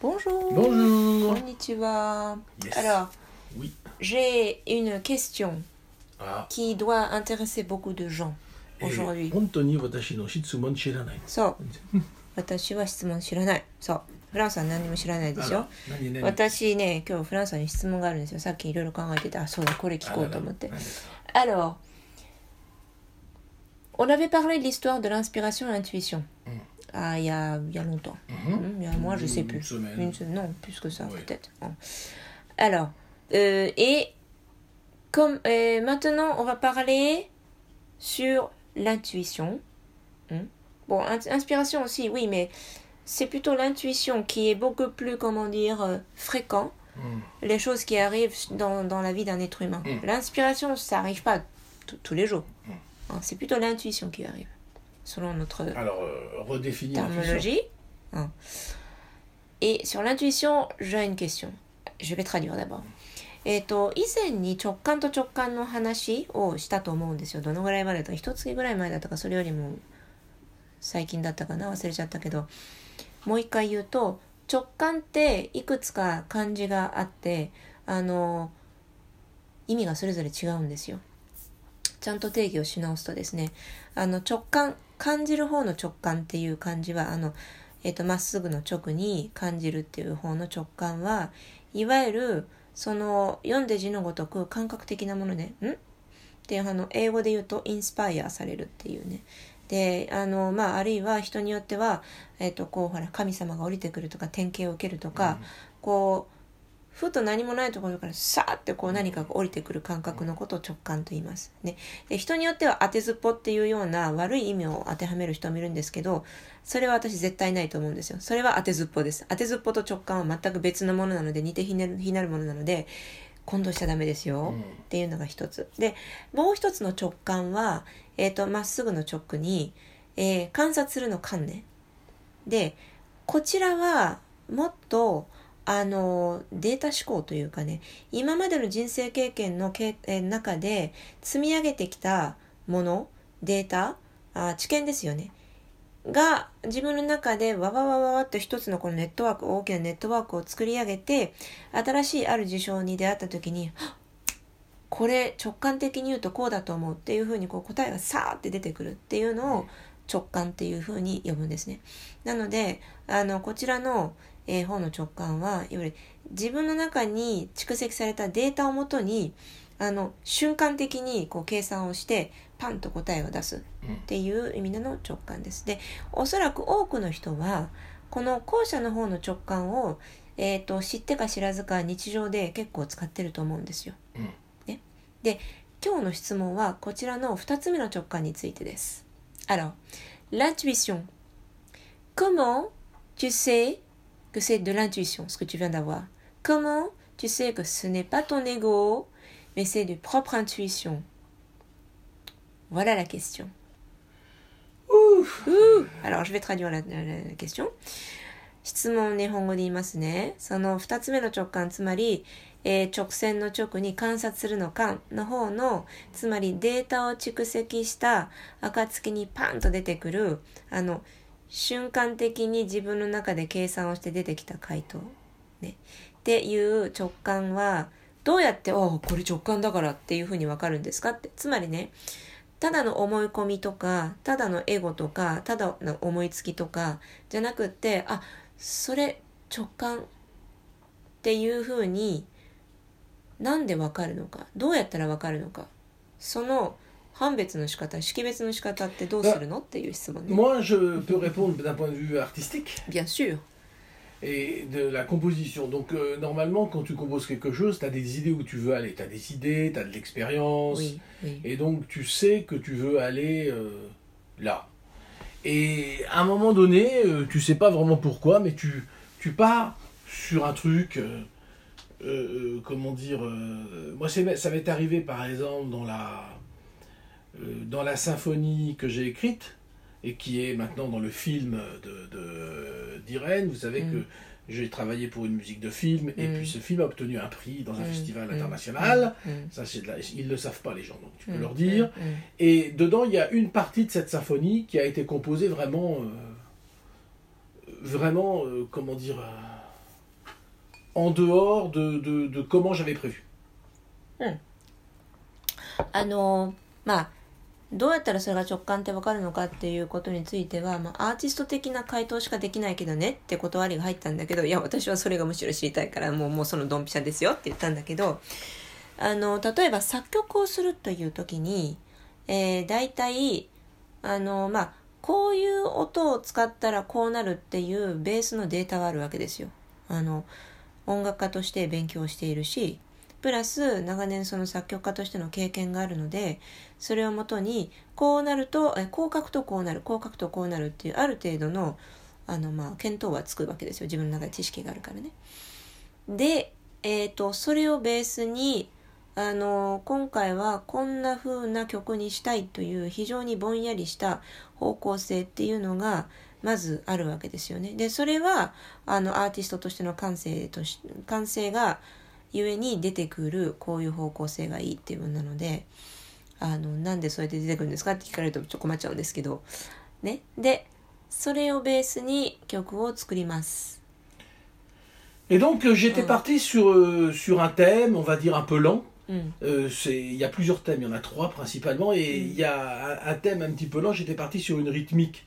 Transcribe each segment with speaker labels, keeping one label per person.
Speaker 1: Bonjour.
Speaker 2: Bonjour.
Speaker 1: Konnichiwa.
Speaker 2: Yes.
Speaker 1: Alors,
Speaker 2: Oui.
Speaker 1: j'ai une question
Speaker 2: Ah.
Speaker 1: qui doit intéresser beaucoup de gens
Speaker 2: えー
Speaker 1: aujourd'hui.
Speaker 2: 本当に私の質問知らない。
Speaker 1: そう。私は質問知らない。そう。フランスは何にも知らないでしょ
Speaker 2: あら。何何
Speaker 1: 私ね、今日フランスに質問があるんですよ。さっきいろいろ考えてて、あ、そうだ、これ聞こうと思って
Speaker 2: あ。らら何ですか
Speaker 1: Alors, on avait parlé de l'histoire de l'inspiration et l'intuition. ah, il y a, il y a longtemps. Mm, il y a- moi, je sais
Speaker 2: Une
Speaker 1: plus.
Speaker 2: semaine.
Speaker 1: Une se- non, plus que ça,
Speaker 2: Oui.
Speaker 1: peut-être. Alors, euh, et comme euh, maintenant, on va parler sur l'intuition. Hmm. Bon, ins- inspiration aussi, oui, mais c'est plutôt l'intuition qui est beaucoup plus, comment dire, euh, fréquent.
Speaker 2: うん。
Speaker 1: Les choses qui arrivent dans, dans la vie d'un être humain.
Speaker 2: Mm.
Speaker 1: L'inspiration, ça arrive pas tous les jours.
Speaker 2: Mm.
Speaker 1: Hein, c'est plutôt l'intuition qui arrive, selon notre
Speaker 2: Alors, euh, l'intuition.
Speaker 1: terminologie. Hein. Et sur l'intuition, j'ai une question. Je vais traduire d'abord. えっと以前に直感と直感の話をしたと思うんですよ。どのぐらい前だったか一月ぐらい前だったかそれよりも最近だったかな忘れちゃったけどもう一回言うと直感っていくつか漢字があってあの意味がそれぞれ違うんですよ。ちゃんと定義をし直すとですねあの直感感じる方の直感っていう漢字はあのえっとまっすぐの直に感じるっていう方の直感はいわゆるその読んで字のごとく感覚的なものねん？っていうあの英語で言うとインスパイアされるっていうね。であのまああるいは人によっては、えっとこうほら神様が降りてくるとか典型を受けるとか、こうふと何もないところからさーってこう何かが降りてくる感覚のことを直感と言います。ね、で人によっては当てずっぽっていうような悪い意味を当てはめる人もいるんですけどそれは私絶対ないと思うんですよ。それは当てずっぽです。当てずっぽと直感は全く別のものなので似て非なる非なるものなので混同しちゃダメですよ。
Speaker 2: うん
Speaker 1: っていうのが一つ。で、もう一つの直感は、えっ、と、まっすぐの直に、えー観察するの観ね。で、こちらはもっと、あの、データ思考というかね、今までの人生経験のけ、えー中で積み上げてきたもの、データ、あ知見ですよね。が自分の中でわわわわわっと一つのこのネットワーク大きなネットワークを作り上げて新しいある事象に出会った時にこれ直感的に言うとこうだと思うっていうふうにこう答えがさーって出てくるっていうのを直感っていうふうに呼ぶんですね。なのであのこちらの、えー方の直感はいわゆる自分の中に蓄積されたデータをもとにあの瞬間的にこう計算をしてパンと答えを出すっていう意味での直感です。でおそらく多くの人はこの後者の方の直感を、えー、と知ってか知らずか日常で結構使ってると思うんですよ。
Speaker 2: うん
Speaker 1: ね、で今日の質問はこちらの2つ目の直感についてです。Alors, l'intuition. Comment tu sais que c'est de l'intuition, ce que tu viens d'avoir Comment tu sais que ce n'est pas ton ego, mais c'est de propre intuition Voilà la question. Ouh. Alors, je vais traduire la, la- la question. 質問を日本語で言いますね。その2つ目の直感、つまり、えー直線の直に観察するの感の方の、つまりデータを蓄積した暁にパンと出てくる、あの、瞬間的に自分の中で計算をして出てきた回答。ね。っていう直感は、どうやって、おこれ直感だからっていうふうにわかるんですか？って。つまりね、ただの思い込みとか、ただのエゴとか、ただの思いつきとか、じゃなくって、あ、それ直感っていうふうになんでわかるのか、どうやったらわかるのか、その判別の仕方、識別の仕方ってどうするのっていう質問ね。
Speaker 2: Moi, je peux répondre d'un point de vue artistique
Speaker 1: Bien sûr.
Speaker 2: et de la composition. Donc, euh, normalement, quand tu composes quelque chose, tu as des idées où tu veux aller. Tu as des idées, tu as de l'expérience.
Speaker 1: Oui, oui.
Speaker 2: Et donc, tu sais que tu veux aller euh, là. Et à un moment donné, euh, tu sais pas vraiment pourquoi, mais tu, tu pars sur un truc. euh, euh, comment dire euh, Moi, c'est- ça m'est arrivé par exemple dans la, euh, euh, dans la symphonie que j'ai écrite, et qui est maintenant dans le film d'Irène, vous savez
Speaker 1: mm.
Speaker 2: que j'ai travaillé pour une musique de film, et
Speaker 1: mm.
Speaker 2: puis ce film a obtenu un prix dans un
Speaker 1: mm.
Speaker 2: festival international. Ça. Ils ne le savent pas, les gens, donc tu peux leur dire. Et dedans, il y a une partie de cette symphonie qui a été composée vraiment. Euh, vraiment, euh, comment dire. En dehors de comment j'avais prévu.
Speaker 1: Ah non. Bah. どうやったらそれが直感ってわかるのかっていうことについては、まあ、アーティスト的な回答しかできないけどねって断りが入ったんだけどいや私はそれがむしろ知りたいからもうもうそのドンピシャですよって言ったんだけどあの例えば作曲をするという時に、えー、大体あのまあこういう音を使ったらこうなるっていうベースのデータはあるわけですよ。あの音楽家として勉強しているしプラス長年その作曲家としての経験があるのでそれをもとにこうなるとえこう書くとこうなるこう書くとこうなるっていうある程度のあのまあ見当はつくわけですよ自分の中で知識があるからね。で、えーと、それをベースにあの今回はこんな風な曲にしたいという非常にぼんやりした方向性っていうのがまずあるわけですよね。でそれはあのアーティストとしての感性とし感性がゆえに出てくるこういう方向性がいいっていうものなのであのなんでそうやって出てくるんですかって聞かれるとちょっと困っちゃうんですけどねでそれをベースに曲を作ります
Speaker 2: Et donc euh, j'étais
Speaker 1: Mm.
Speaker 2: parti sur, euh, sur un thème, on va dire un peu lent.
Speaker 1: うん、
Speaker 2: Euh, c'est- Il y a plusieurs thèmes, il y en a trois principalement, et
Speaker 1: Mm.
Speaker 2: il y a un, un thème un petit peu lent. J'étais parti sur une rythmique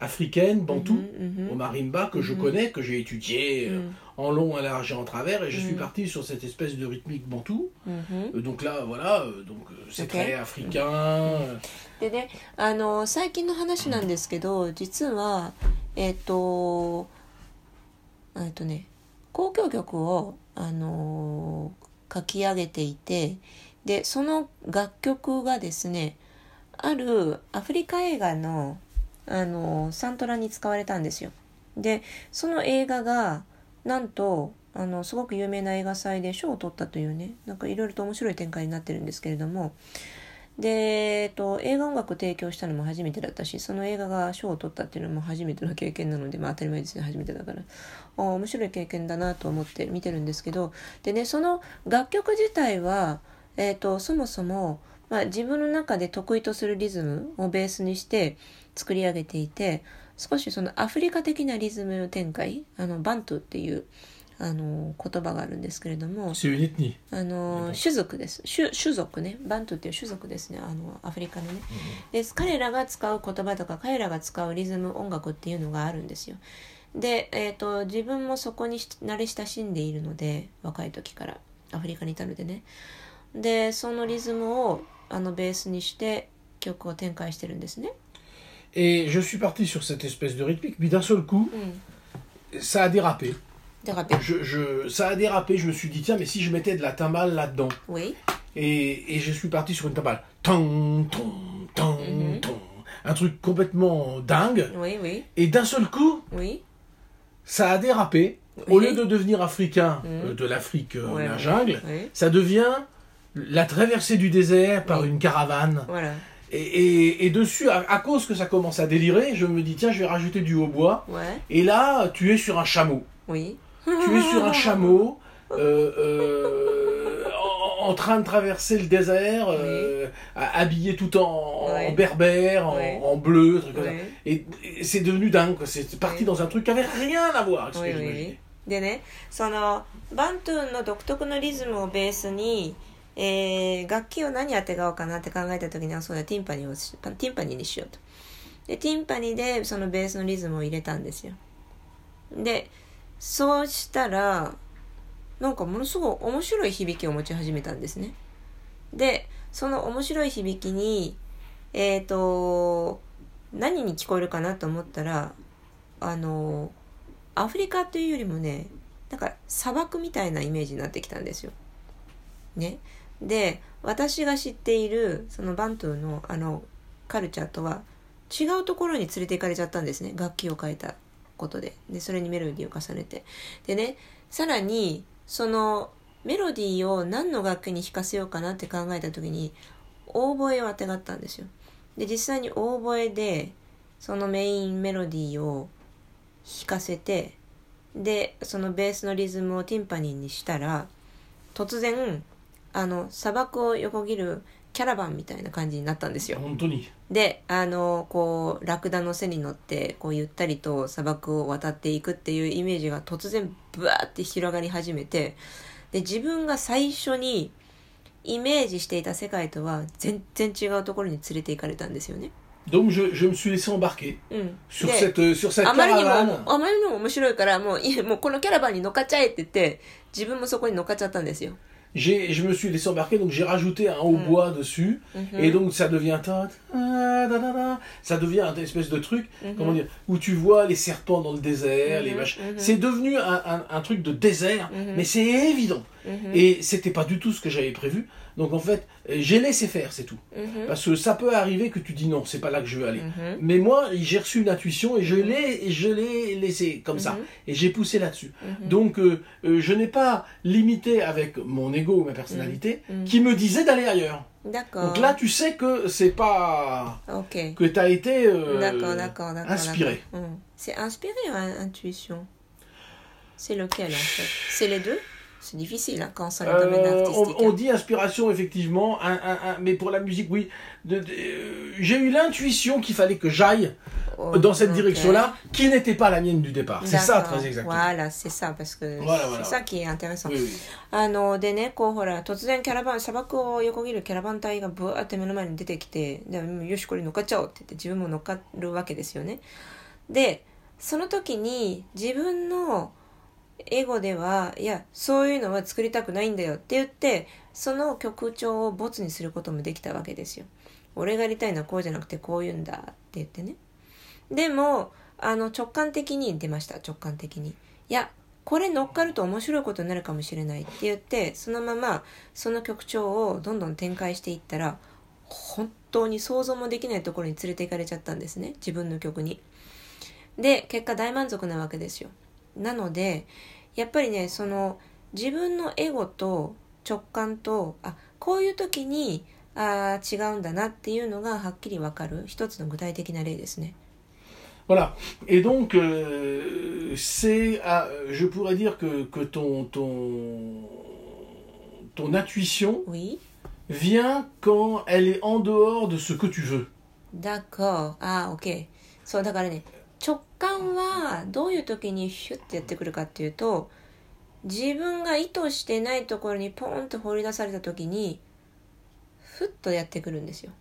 Speaker 2: africaine, bantou,
Speaker 1: うんうん
Speaker 2: au marimba, que je
Speaker 1: Mhm.
Speaker 2: connais, que j'ai étudié
Speaker 1: う
Speaker 2: euh,
Speaker 1: ん
Speaker 2: en long, en large et en travers, et je suis
Speaker 1: Mm.
Speaker 2: parti sur cette espèce de rythmique bantou. Euh, donc là, voilà, euh, donc euh, c'est très africain. euh,
Speaker 1: でねあの最近の話なんですけど実はえっ、とえっ、とね交響曲をあの書き上げていてでその楽曲がですねあるアフリカ映画のあのサントラに使われたんですよ。でその映画がなんとあのすごく有名な映画祭で賞を取ったというねなんかいろいろと面白い展開になってるんですけれどもで、えっと、映画音楽提供したのも初めてだったしその映画が賞を取ったっていうのも初めての経験なので、まあ、当たり前ですね初めてだから。あ面白い経験だなと思って見てるんですけどでねその楽曲自体は、えっとそもそも、まあ、自分の中で得意とするリズムをベースにして作り上げていて少しそのアフリカ的なリズム展開あのバントゥっていうあの言葉があるんですけれども.あの種族です。種種族ね。バントゥっていう種族ですね。あのアフリカのね。で彼らが使う言葉とか彼らが使うリズム音楽っていうのがあるんですよ。で、えー、と自分もそこにし慣れ親しんでいるので若い時からアフリカにいたのでね。でそのリズムをあのベースにして曲を展開してるんですね
Speaker 2: Et je suis parti sur cette espèce de rythmique, puis d'un seul coup,
Speaker 1: hmm.
Speaker 2: ça a dérapé.
Speaker 1: Dérapé.
Speaker 2: Je, ça a dérapé, je me suis dit, tiens, mais si je mettais de la timbale là-dedans.
Speaker 1: Oui.
Speaker 2: Et, je suis parti sur une timbale. Ton, ton, ton,
Speaker 1: mhm.
Speaker 2: Un truc complètement dingue.
Speaker 1: Oui, oui.
Speaker 2: Et d'un seul coup,
Speaker 1: oui.
Speaker 2: ça a dérapé. Au lieu de devenir africain
Speaker 1: mhm.
Speaker 2: euh, de l'Afrique euh, la jungle, ça devient la traversée du désert par une caravane.
Speaker 1: Voilà.
Speaker 2: Et, et- et dessus, à, à cause que ça commence à délirer, je me dis, tiens, je vais rajouter du hautbois.
Speaker 1: ouais
Speaker 2: Et là, tu es sur un chameau.
Speaker 1: oui
Speaker 2: Tu es sur un chameau, euh, euh, en, en train de traverser le désert, euh, à- habillé tout en, en
Speaker 1: Ouais.
Speaker 2: berbère, en,
Speaker 1: Ouais.
Speaker 2: en bleu, truc comme ça.
Speaker 1: oui
Speaker 2: Et, et c'est devenu dingue, quoi. C'est parti
Speaker 1: Oui.
Speaker 2: dans un truc qui avait rien à voir avec ce
Speaker 1: Oui,
Speaker 2: que
Speaker 1: oui,
Speaker 2: j'imaginais.
Speaker 1: oui. でねそのバントゥーンの独特のリズムをベースに、 えー楽器を何あてがおうかなって考えた時にはそうだティンパニーをティンパニーにしようとでティンパニーでそのベースのリズムを入れたんですよでそうしたらなんかものすごい面白い響きを持ち始めたんですねでその面白い響きにえっ、と何に聞こえるかなと思ったらあのアフリカというよりもねなんか砂漠みたいなイメージになってきたんですよ。ね。で私が知っているそのバントゥーのあのカルチャーとは違うところに連れて行かれちゃったんですね。楽器を変えたことで。でそれにメロディーを重ねて。でねさらにそのメロディーを何の楽器に弾かせようかなって考えた時にオーボエをあてがったんですよ。で実際にオーボエでそのメインメロディーを弾かせてでそのベースのリズムをティンパニーにしたら突然あの砂漠を横切るキャラバンみたいな感じになったんですよ。
Speaker 2: 本当に？
Speaker 1: であのこうラクダの背に乗ってこうゆったりと砂漠を渡っていくっていうイメージが突然ブワーって広がり始めてで自分が最初にイメージしていた世界とは全然違うところに連れて行かれたんですよね。
Speaker 2: Donc je, je me suis laissé embarquer
Speaker 1: うん、
Speaker 2: sur
Speaker 1: で
Speaker 2: cette, sur cette
Speaker 1: あまりにも.あまりにも面白いからもうもうこのキャラバンに乗っかっちゃえって言って自分もそこに乗っかっちゃったんですよ。
Speaker 2: J'ai, je me suis laissé embarquer, donc j'ai rajouté un hautbois dessus, et donc ça devient ça devient une espèce de truc, comment dire, où tu vois les serpents dans le désert, les
Speaker 1: Mhm,
Speaker 2: machins.
Speaker 1: mhm.
Speaker 2: C'est devenu un, un- un truc de désert, mais c'est évident. Et c'était pas du tout ce que j'avais prévu. Donc en fait, euh, j'ai laissé faire, c'est tout.
Speaker 1: Mhm.
Speaker 2: Parce que ça peut arriver que tu dis non, c'est pas là que je veux aller.
Speaker 1: Mhm.
Speaker 2: Mais moi, j'ai reçu une intuition et je l'ai, je l'ai laissé comme ça.
Speaker 1: Mhm.
Speaker 2: Et j'ai poussé là-dessus. Donc euh, euh, je n'ai pas limité avec mon ego ou ma personnalité qui me disait d'aller ailleurs.
Speaker 1: D'accord.
Speaker 2: Donc là, tu sais que c'est pas.
Speaker 1: Okay.
Speaker 2: Que tu as été inspiré.
Speaker 1: C'est inspiré, hein, intuition. C'est lequel en fait? C'est les deux? C'est difficile hein, quand c'est le domaine
Speaker 2: Euh,
Speaker 1: artistique.
Speaker 2: on, on
Speaker 1: hein.
Speaker 2: dit inspiration, effectivement, un- un- un- mais pour la musique, oui. De- de- euh, j'ai eu l'intuition qu'il fallait que j'aille
Speaker 1: Oh,
Speaker 2: dans cette
Speaker 1: ok.
Speaker 2: direction-là, qui n'était pas la mienne du départ. C'est ça,
Speaker 1: D'accord.
Speaker 2: très exactement.
Speaker 1: Voilà, c'est ça, parce que
Speaker 2: Voilà, voilà.
Speaker 1: c'est ça qui est intéressant.
Speaker 2: Oui, oui.
Speaker 1: あの、でね、こうほら、突然キャラバン、砂漠を横切るキャラバン隊がブワーって目の前に出てきて、でうんよし、これ乗っかっちゃおうって言って自分も乗っかるわけですよね。で、その時に自分の エゴでは、いや、そういうのは作りたくないんだよって言って、その曲調をボツにすることもできたわけですよ。俺がやりたいのはこうじゃなくてこう言うんだって言ってね。でも、あの、直感的に出ました、直感的に。いや、これ乗っかると面白いことになるかもしれないって言って、そのままその曲調をどんどん展開していったら、本当に想像もできないところに連れて行かれちゃったんですね、自分の曲に。で、結果大満足なわけですよ。なので、やっぱりね、その自分のエゴと直感と、あ、こういう時に、あー違うんだなっていうのがはっきりわかる一つの具体的な例ですね。
Speaker 2: Voilà. Et donc, euh, c'est, ah, je pourrais dire que, que ton, ton, ton intuition
Speaker 1: Oui?
Speaker 2: vient quand elle est en dehors de ce que tu veux.
Speaker 1: だから、あー、OK。そう、だからね、直 感はどういう時にヒュッてやってくるかっていうと、自分が意図してないところにポーンと放り出された時に、ふっとやってくるんですよ。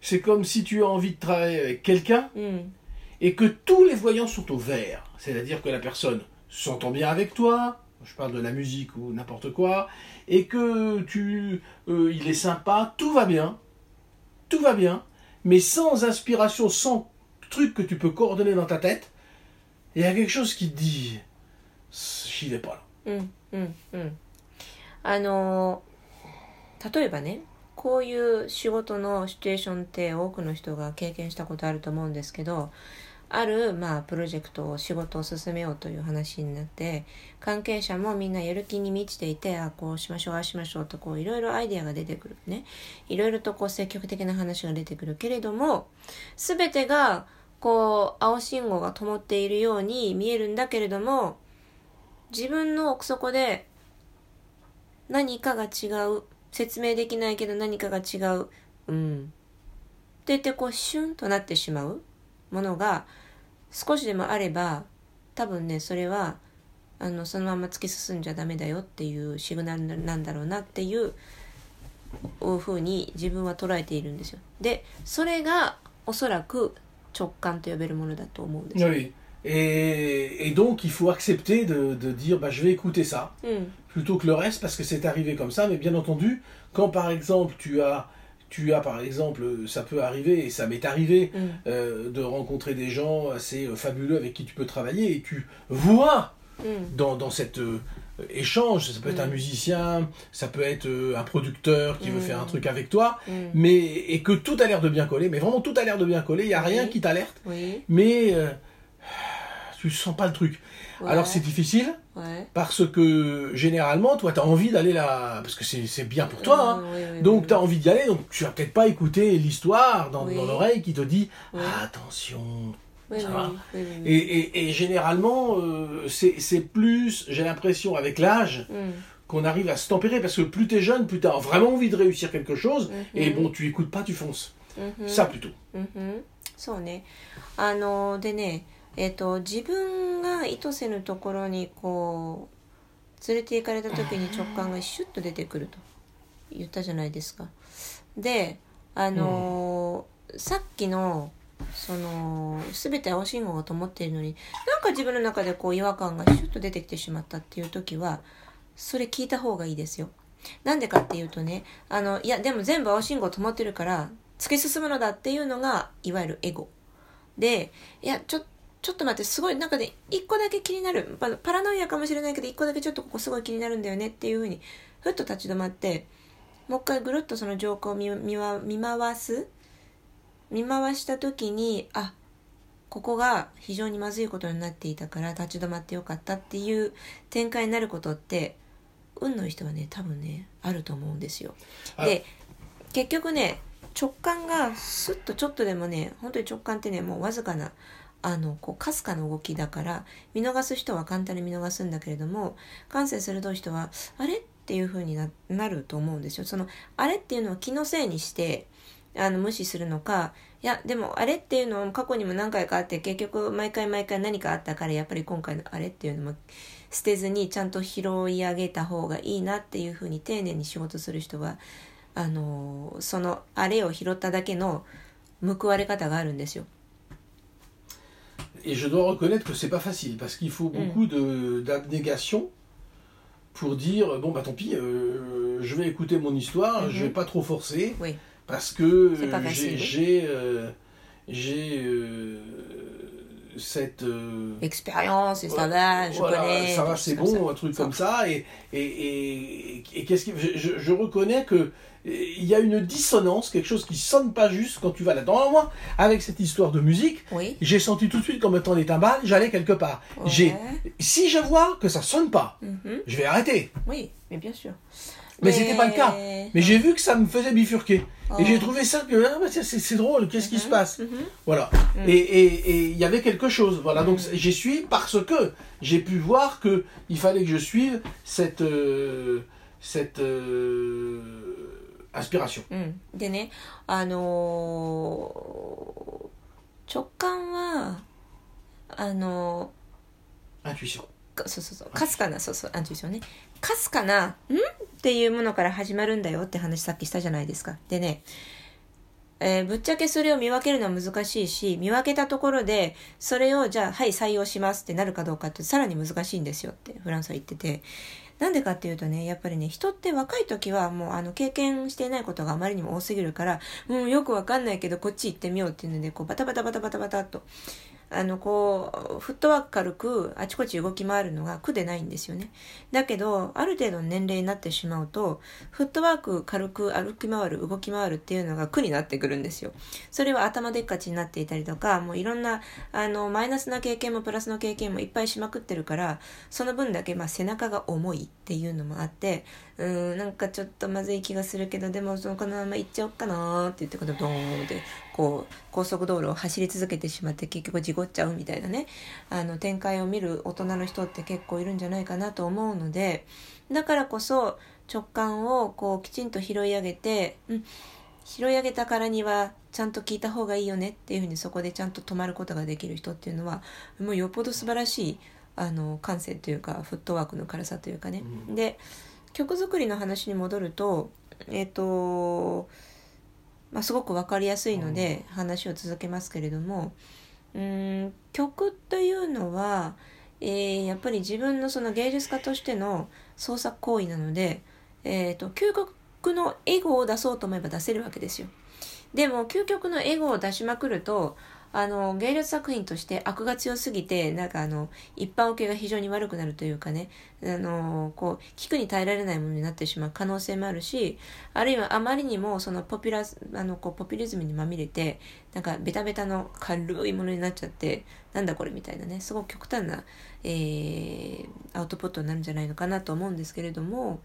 Speaker 2: C'est comme si tu as envie de travailler avec quelqu'un
Speaker 1: うん。
Speaker 2: et que tous les voyants sont au vert. C'est-à-dire que la personne s'entend bien avec toi, je parle de la musique ou n'importe quoi, et que tu, euh, il est sympa, tout va bien, tout va bien, mais sans inspiration, sans truc que tu peux coordonner dans ta tête, il y a quelque chose qui te dit, j'y vais pas là.
Speaker 1: うんうんうんあの例えばねこういう仕事のシチュエーションって多くの人が経験したことあると思うんですけどある、まあ、プロジェクトを仕事を進めようという話になって関係者もみんなやる気に満ちていてあこうしましょうああしましょうとこういろいろアイデアが出てくるねいろいろとこう積極的な話が出てくるけれども全てがこう青信号が灯っているように見えるんだけれども自分の奥底で何かが違う。説明できないけど何かが違う。うん。って言ってこうシュンとなってしまう。ものが少しでもあれば多分ねそれはあのそのまま突き進んじゃダメだよっていうシグナルなんだろうなっていうふうに自分は捉えているんですよ。でそれがおそらく 直感と呼べるものだと思うんですよ、
Speaker 2: Oui. Et, et donc, il faut accepter de, de dire, bah, je vais écouter ça.
Speaker 1: うん、
Speaker 2: plutôt que le reste parce que c'est arrivé comme ça mais bien entendu quand par exemple tu as tu as par exemple ça peut arriver et ça m'est arrivé
Speaker 1: うん、
Speaker 2: euh, de rencontrer des gens assez euh, fabuleux avec qui tu peux travailler et tu vois
Speaker 1: うん、
Speaker 2: dans, dans cet euh, échange ça peut être un
Speaker 1: Mm.
Speaker 2: musicien ça peut être euh, un producteur qui veut
Speaker 1: Mm.
Speaker 2: faire un truc avec toi
Speaker 1: うん、
Speaker 2: mais et que tout a l'air de bien coller mais vraiment tout a l'air de bien coller il y a rien
Speaker 1: Oui.
Speaker 2: qui t'alerte
Speaker 1: oui,
Speaker 2: mais euh, tu sens pas le truc alors c'est difficile
Speaker 1: ouais.
Speaker 2: parce que généralement, toi, tu as envie d'aller là, parce que c'est bien pour toi. hein.
Speaker 1: Mm, oui, oui,
Speaker 2: Donc,
Speaker 1: oui,
Speaker 2: tu as envie d'y aller, donc tu vas peut-être pas écouter l'histoire dans, dans l'oreille qui te dit attention.
Speaker 1: oui,
Speaker 2: ça
Speaker 1: oui,
Speaker 2: va.
Speaker 1: oui, oui, oui.
Speaker 2: Et, et- et généralement, euh, c'est c'est plus, j'ai l'impression, avec l'âge,
Speaker 1: Mm,
Speaker 2: qu'on arrive à se tempérer parce que plus t'es jeune, plus t'as vraiment envie de réussir quelque chose.
Speaker 1: Mhm.
Speaker 2: Et bon, tu écoutes pas, tu fonces.
Speaker 1: うんふん
Speaker 2: Ça plutôt.
Speaker 1: うんふんそうねあのでねえっ、と自分が意図せぬところにこう連れて行かれた時に直感がシュッと出てくると言ったじゃないですかであのーさっきの その全て青信号が灯っているのになんか自分の中でこう違和感がシュッと出てきてしまったっていう時はそれ聞いた方がいいですよ。なんでかっていうとねあのいやでも全部青信号灯ってるから突き進むのだっていうのがいわゆるエゴ。でいやちょちょっと待ってすごいなんかね一個だけ気になるパラノイアかもしれないけど一個だけちょっとここすごい気になるんだよねっていうふうにふっと立ち止まってもう一回ぐるっとその状況を見見見回す見回した時にあここが非常にまずいことになっていたから立ち止まってよかったっていう展開になることって運の人はね多分ねあると思うんですよ。
Speaker 2: あ
Speaker 1: で結局ね直感がスッとちょっとでもね本当に直感ってねもうわずかなあのこうかすかな動きだから見逃す人は簡単に見逃すんだけれども感性鋭い人はあれ？っていう風にななると思うんですよ。そのあれっていうのは気のせいにしてあの無視するのかいやでもあれっていうのは過去にも何回かあって結局毎回毎回何かあったからやっぱり今回のあれっていうのも捨てずにちゃんと拾い上げた方がいいなっていう風に丁寧に仕事する人はあのそのあれを拾っただけの報われ方があるんですよ。
Speaker 2: Et je dois reconnaître que c'est pas facile parce qu'il faut beaucoup de d'abnégation pour dire bon bah tant pis, euh, je vais écouter mon histoire, je vais
Speaker 1: Mhm.
Speaker 2: pas trop forcer
Speaker 1: Oui.
Speaker 2: Parce que euh, j'ai j'ai euh, euh, cette euh,
Speaker 1: Expérience, et ça va, je
Speaker 2: voilà,
Speaker 1: connais.
Speaker 2: ça
Speaker 1: des
Speaker 2: va, c'est bon,
Speaker 1: ça.
Speaker 2: un truc comme ça. Et, et, et, et qu'est-ce qui, je, reconnais que il y a une dissonance, quelque chose qui sonne pas juste quand tu vas là-dedans. Moi, avec cette histoire de musique,
Speaker 1: Oui.
Speaker 2: j'ai senti tout de suite qu'en mettant les timbales, j'allais quelque part. J'ai, si je vois que ça sonne pas,
Speaker 1: Mhm.
Speaker 2: je vais arrêter.
Speaker 1: Oui, mais bien sûr.
Speaker 2: Mais c'était pas le cas. Mais j'ai vu que ça me faisait bifurquer. Et j'ai
Speaker 1: Oh.
Speaker 2: trouvé ça que ah, bah, tiens, c'est c'est drôle, qu'est-ce qui se
Speaker 1: Mhm,
Speaker 2: passe
Speaker 1: mhm.
Speaker 2: Voilà.
Speaker 1: Mm.
Speaker 2: Et et- et il y avait quelque chose. Voilà. Donc
Speaker 1: Mm.
Speaker 2: j'y suis parce que j'ai pu voir que il fallait que je suive cette euh, cette euh, inspiration.
Speaker 1: うん、でねあのー直感はあの
Speaker 2: Intuition.
Speaker 1: ーかそうそうそうかすかなそうそうアンチュイションねかすかな「ん?」 っていうものから始まるんだよって話さっきしたじゃないですか。でねえーぶっちゃけそれを見分けるのは難しいし見分けたところでそれをじゃあはい採用しますってなるかどうかってさらに難しいんですよってフランスは言ってて。なんでかっていうとねやっぱりね人って若い時はもうあの経験していないことがあまりにも多すぎるからもうよくわかんないけどこっち行ってみようっていうのでこうバタバタバタバタバタっとあのこうフットワーク軽くあちこち動き回るのが苦でないんですよね。だけどある程度の年齢になってしまうとフットワーク軽く歩き回る動き回るっていうのが苦になってくるんですよ。それは頭でっかちになっていたりとかもういろんなあのマイナスな経験もプラスの経験もいっぱいしまくってるからその分だけ、まあ、背中が重いっていうのもあってうんなんかちょっとまずい気がするけどでもそのこのまま行っちゃおっかなーって言ってこのドーンってこう高速道路を走り続けてしまって結局事故っちゃうみたいなね。あの展開を見る大人の人って結構いるんじゃないかなと思うのでだからこそ直感をこうきちんと拾い上げて、うん、拾い上げたからにはちゃんと聞いた方がいいよねっていうふうにそこでちゃんと止まることができる人っていうのはもうよっぽど素晴らしいあの感性というかフットワークの軽さというかね、
Speaker 2: うん。
Speaker 1: で曲作りの話に戻るとえっ、と、まあ、すごく分かりやすいので話を続けますけれどもうーん曲というのは、えーやっぱり自分のその芸術家としての創作行為なので、えー、と究極のエゴを出そうと思えば出せるわけですよ。でも究極のエゴを出しまくるとあの芸術作品として悪が強すぎてなんかあの一般受けが非常に悪くなるというかねあのこう聞くに耐えられないものになってしまう可能性もあるしあるいはあまりにもそのポピュラあのこうポピュリズムにまみれてなんかベタベタの軽いものになっちゃってなんだこれみたいなねすごく極端な、えーアウトプットになるんじゃないのかなと思うんですけれども、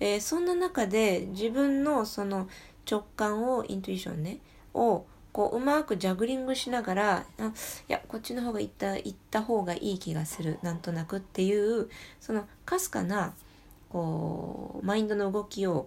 Speaker 1: えーそんな中で自分のその直感をイントゥイションねをこううまくジャグリングしながらあいやこっちの方が行った行った方がいい気がするなんとなくっていうそのかすかなこうマインドの動きを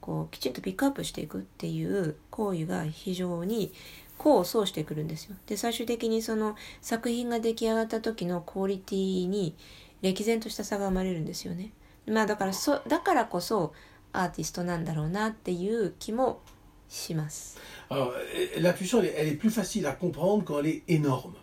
Speaker 1: こうきちんとピックアップしていくっていう行為が非常に功を奏してくるんですよ。で最終的にその作品が出来上がった時のクオリティに歴然とした差が生まれるんですよね。まあだからそだからこそアーティストなんだろうなっていう気も します。
Speaker 2: Alors, euh, l'intuition, elle, est- elle est plus facile à comprendre quand elle est énorme.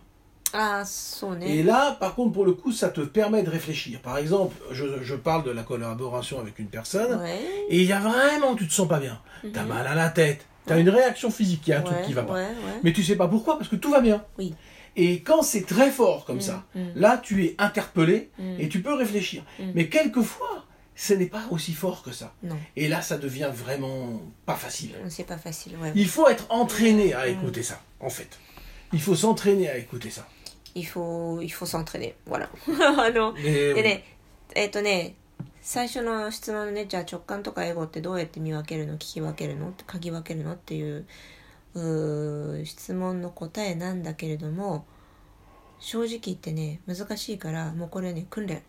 Speaker 1: ああそう
Speaker 2: Et
Speaker 1: ね。
Speaker 2: là, par contre, pour le coup, ça te permet de réfléchir. Par exemple, je, je parle de la collaboration avec une personne,
Speaker 1: はい
Speaker 2: et il y a vraiment, tu te sens pas bien. T'as mal à la tête, t'as une réaction physique, il y a un truc
Speaker 1: はい
Speaker 2: qui va pas.
Speaker 1: はいはい
Speaker 2: Mais tu sais pas pourquoi, parce que tout va bien.
Speaker 1: Oui.
Speaker 2: Et quand c'est très fort comme ça,
Speaker 1: mm.
Speaker 2: là, tu es interpellé
Speaker 1: Mm.
Speaker 2: et tu peux réfléchir.
Speaker 1: Mm.
Speaker 2: Mais quelquefois, ce n'est pas aussi fort que ça.
Speaker 1: の
Speaker 2: Et là, ça devient vraiment pas facile.
Speaker 1: c'est pas facile. Ouais.
Speaker 2: Il faut être entraîné à
Speaker 1: Mm.
Speaker 2: écouter ça, en fait. Il faut s'entraîner à écouter ça.
Speaker 1: Il faut il faut s'entraîner. Voilà. あのでね、えっ、とね、最初の質問のね、じゃあ直感とかエゴってどうやって見分けるの聞き分けるの嗅ぎ分けるのっていううー質問の答えなんだけれども、正直言ってね、難しいから、もうこれね、訓練。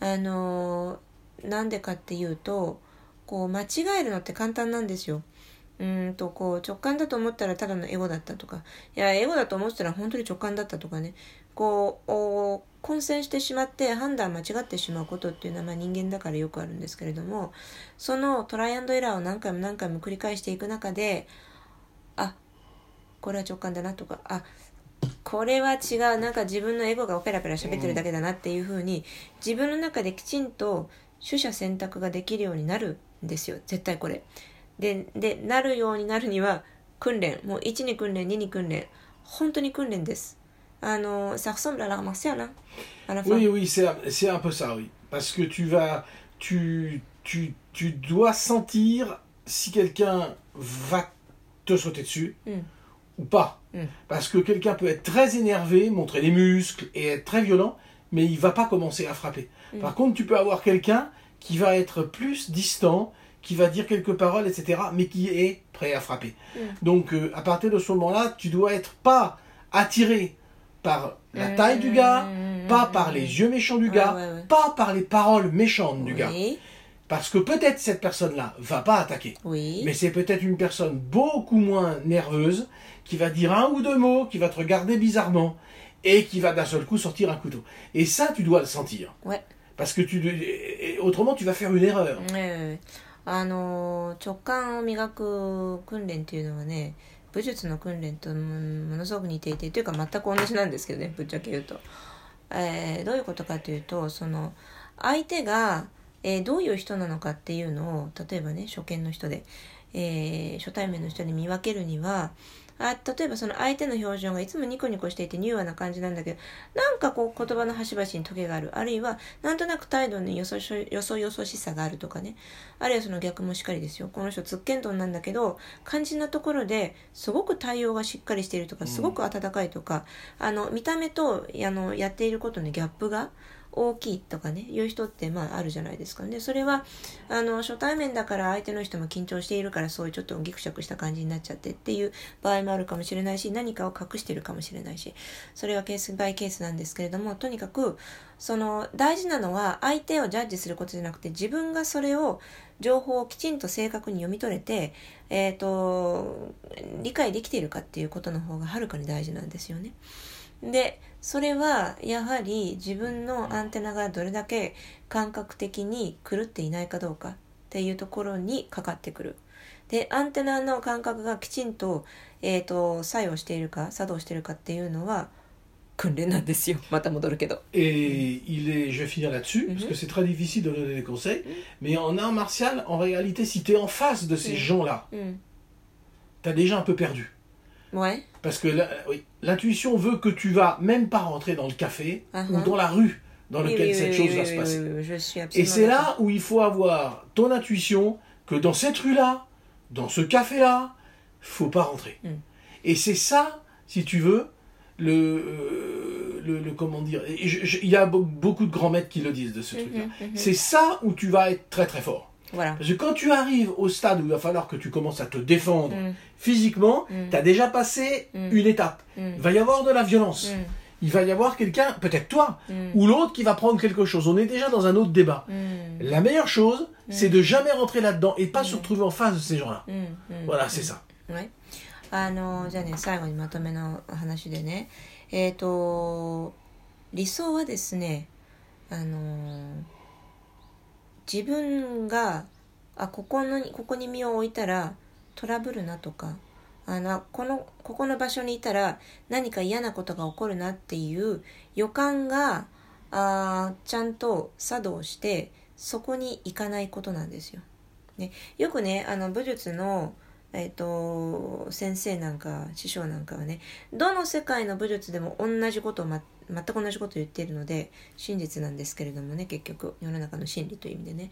Speaker 1: あのーなんでかっていうと、こう間違えるのって簡単なんですよ。うんとこう直感だと思ったらただのエゴだったとかいやエゴだと思ってたら本当に直感だったとかねこうお混戦してしまって判断間違ってしまうことっていうのはまあ人間だからよくあるんですけれどもそのトライアンドエラーを何回も何回も繰り返していく中であこれは直感だなとかあこれは違うなんか自分のエゴがペラペラ喋ってるだけだなっていうふうに自分の中できちんと 取捨選択ができるようになるんですよ絶対これ。ででなるようになるには訓練もう1に訓練2に訓練本当に訓練ですあの ça ressemble à l'art martial hein, à la fin
Speaker 2: Oui, oui, c'est un- c'est un peu ça, oui. Parce que tu vas. Tu, tu, tu dois sentir si quelqu'un va te sauter dessus
Speaker 1: Mm.
Speaker 2: ou pas.
Speaker 1: Mm.
Speaker 2: Parce que quelqu'un peut être très énervé, montrer les muscles et être très violent, mais il va pas commencer à frapper.
Speaker 1: Mm.
Speaker 2: Par contre, tu peux avoir quelqu'un qui va être plus distant, qui va dire quelques paroles, etc., mais qui est prêt à frapper.
Speaker 1: Mm.
Speaker 2: Donc, euh, à partir de ce moment-là, tu dois être pas attiré par la
Speaker 1: Mm,
Speaker 2: taille du gars, pas par les yeux méchants du
Speaker 1: Ouais,
Speaker 2: gars,
Speaker 1: ouais, ouais.
Speaker 2: pas par les paroles méchantes du gars. Parce que peut-être cette personne-là va pas attaquer.
Speaker 1: oui.
Speaker 2: Mais c'est peut-être une personne beaucoup moins nerveuse qui va dire un ou deux mots, qui va te regarder bizarrement et qui va d'un seul coup sortir un couteau. Et ça, tu dois le sentir.
Speaker 1: Ouais.
Speaker 2: Parce que tu, autrement, tu vas faire une erreur.
Speaker 1: あの直感を磨く訓練っていうのはね武術の訓練とものすごく似ていてというか全く同じなんですけどねぶっちゃけ言うと、えーどういうことかというとその相手が、えーどういう人なのかっていうのを例えばね初見の人で、えー初対面の人に見分けるにはあ例えばその相手の表情がいつもニコニコしていて柔和な感じなんだけどなんかこう言葉の端々にトゲがある。あるいはなんとなく態度によそしよそよそしさがあるとかね。あるいはその逆もしっかりですよ。この人つっけんどんなんだけど肝心なところですごく対応がしっかりしているとかすごく温かいとか、あの見た目とあのやっていることのギャップが大きいとかねいう人ってまああるじゃないですかねそれはあの初対面だから相手の人も緊張しているからそういうちょっとギクシャクした感じになっちゃってっていう場合もあるかもしれないし何かを隠してるかもしれないしそれはケースバイケースなんですけれどもとにかくその大事なのは相手をジャッジすることじゃなくて自分がそれを情報をきちんと正確に読み取れて、えー、と理解できているかっていうことの方がはるかに大事なんですよね。でそれはやはり自分のアンテナがどれだけ感覚的に狂っていないかどうかっていうところにかかってくる。でアンテナの感覚がきちんと,、えー、と作用しているか作動しているかっていうのは訓練なんですよまた戻るけど。
Speaker 2: Et il est, je vais finir là-dessus, parce
Speaker 1: Mhm.
Speaker 2: que c'est très difficile de donner des conseils. Mais en art martial, en réalité, si tu es en face de ces
Speaker 1: Mhm.
Speaker 2: gens-là,
Speaker 1: うん、
Speaker 2: tu as déjà un peu perdu.
Speaker 1: Ouais.
Speaker 2: Parce que oui, l'intuition veut que tu vas même pas rentrer dans le café
Speaker 1: Uh-huh.
Speaker 2: ou dans la rue dans
Speaker 1: Oui,
Speaker 2: lequel
Speaker 1: oui,
Speaker 2: cette
Speaker 1: oui,
Speaker 2: chose va se passer.
Speaker 1: je suis
Speaker 2: Et c'est là où il faut avoir ton intuition que dans cette rue-là, dans ce café-là, faut pas rentrer.
Speaker 1: Mm.
Speaker 2: Et c'est ça, si tu veux, le, euh, le, le- comment dire. Il y a be- beaucoup de grands maîtres qui le disent de ce truc-là.
Speaker 1: Mhm, mhm.
Speaker 2: C'est ça où tu vas être très très fort.
Speaker 1: Voilà.
Speaker 2: Parce que quand tu arrives au stade où il va falloir que tu commences à te défendre
Speaker 1: Mm,
Speaker 2: physiquement,
Speaker 1: Mm.
Speaker 2: tu as déjà passé
Speaker 1: Mm.
Speaker 2: une étape.
Speaker 1: mm,
Speaker 2: Il va y avoir de la violence.
Speaker 1: mm.
Speaker 2: il va y avoir quelqu'un, peut-être toi,
Speaker 1: うん。
Speaker 2: ou l'autre qui va prendre quelque chose. On est déjà dans un autre débat.
Speaker 1: うん。
Speaker 2: La meilleure chose, c'est de jamais rentrer là-dedans et pas
Speaker 1: Mm.
Speaker 2: se retrouver en face de ces gens-là.
Speaker 1: うん。うん。
Speaker 2: Voilà, c'est ça.
Speaker 1: はい。あの、じゃあね、最後にまとめの話でね。えっ、と、理想はですね、あの、 自分が、あ、ここの、ここに身を置いたらトラブルなとか、あの、この、ここの場所にいたら何か嫌なことが起こるなっていう予感が、あちゃんと作動して、そこに行かないことなんですよ。ね、よくね、あの、武術の、えっ、と、先生なんか、師匠なんかはね、どの世界の武術でも同じことを、全く同じこと言っているので、真実なんですけれどもね、結局、世の中の真理という意味でね。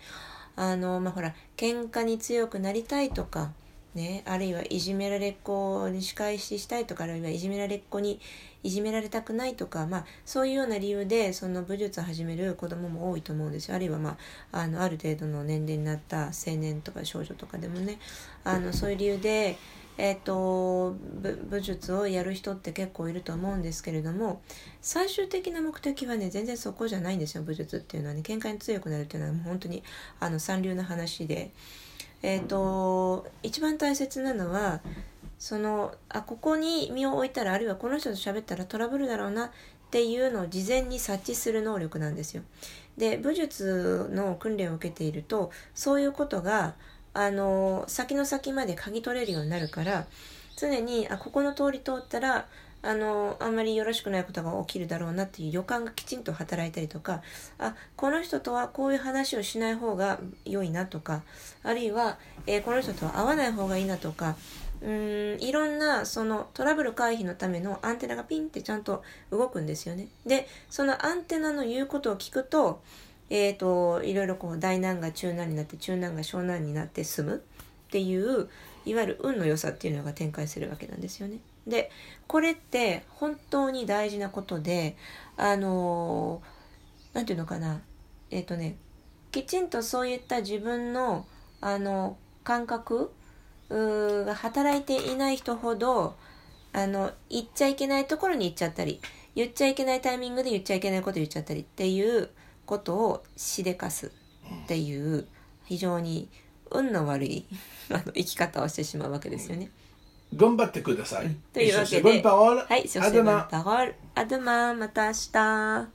Speaker 1: あの、まあ、ほら、喧嘩に強くなりたいとか、ね、あるいはいじめられっ子に仕返ししたいとか、あるいはいじめられっ子にいじめられたくないとか、まあ、そういうような理由で、その武術を始める子供も多いと思うんですよ。あるいは、まあ、あの、ある程度の年齢になった青年とか少女とかでもね、あの、そういう理由で、えっ、と、武術をやる人って結構いると思うんですけれども、最終的な目的はね、全然そこじゃないんですよ、武術っていうのはね。喧嘩に強くなるっていうのはもう本当に、あの、三流な話で。えっ、と、一番大切なのは、その、あ、ここに身を置いたら、あるいはこの人と喋ったらトラブルだろうなっていうのを事前に察知する能力なんですよ。で、武術の訓練を受けていると、そういうことが、あの、先の先まで嗅ぎ取れるようになるから、常に、あ、ここの通り通ったら、あの、あんまりよろしくないことが起きるだろうなっていう予感がきちんと働いたりとか、あ、この人とはこういう話をしない方が良いなとか、あるいは、えーこの人とは会わない方がいいなとか、うーん、いろんな、そのトラブル回避のためのアンテナがピンってちゃんと動くんですよね。で、そのアンテナの言うことを聞くと、えっ、と、いろいろこう大難が中難になって、中難が小難になって済むっていう、いわゆる運の良さっていうのが展開するわけなんですよね。で、これって本当に大事なことで、あのーていうのかな。えっ、とね、きちんとそういった自分の、あの、感覚が働いていない人ほど、あの、言っちゃいけないところに言っちゃったり、言っちゃいけないタイミングで言っちゃいけないこと言っちゃったりっていうことをしでかすっていう非常に運の悪い あの生き方をしてしまうわけですよね。
Speaker 2: Gombatte kudasai.
Speaker 1: Mm.
Speaker 2: Et sur
Speaker 1: Ok,
Speaker 2: ces bonnes
Speaker 1: des-
Speaker 2: paroles,
Speaker 1: はい、そして、アドマン、また明日。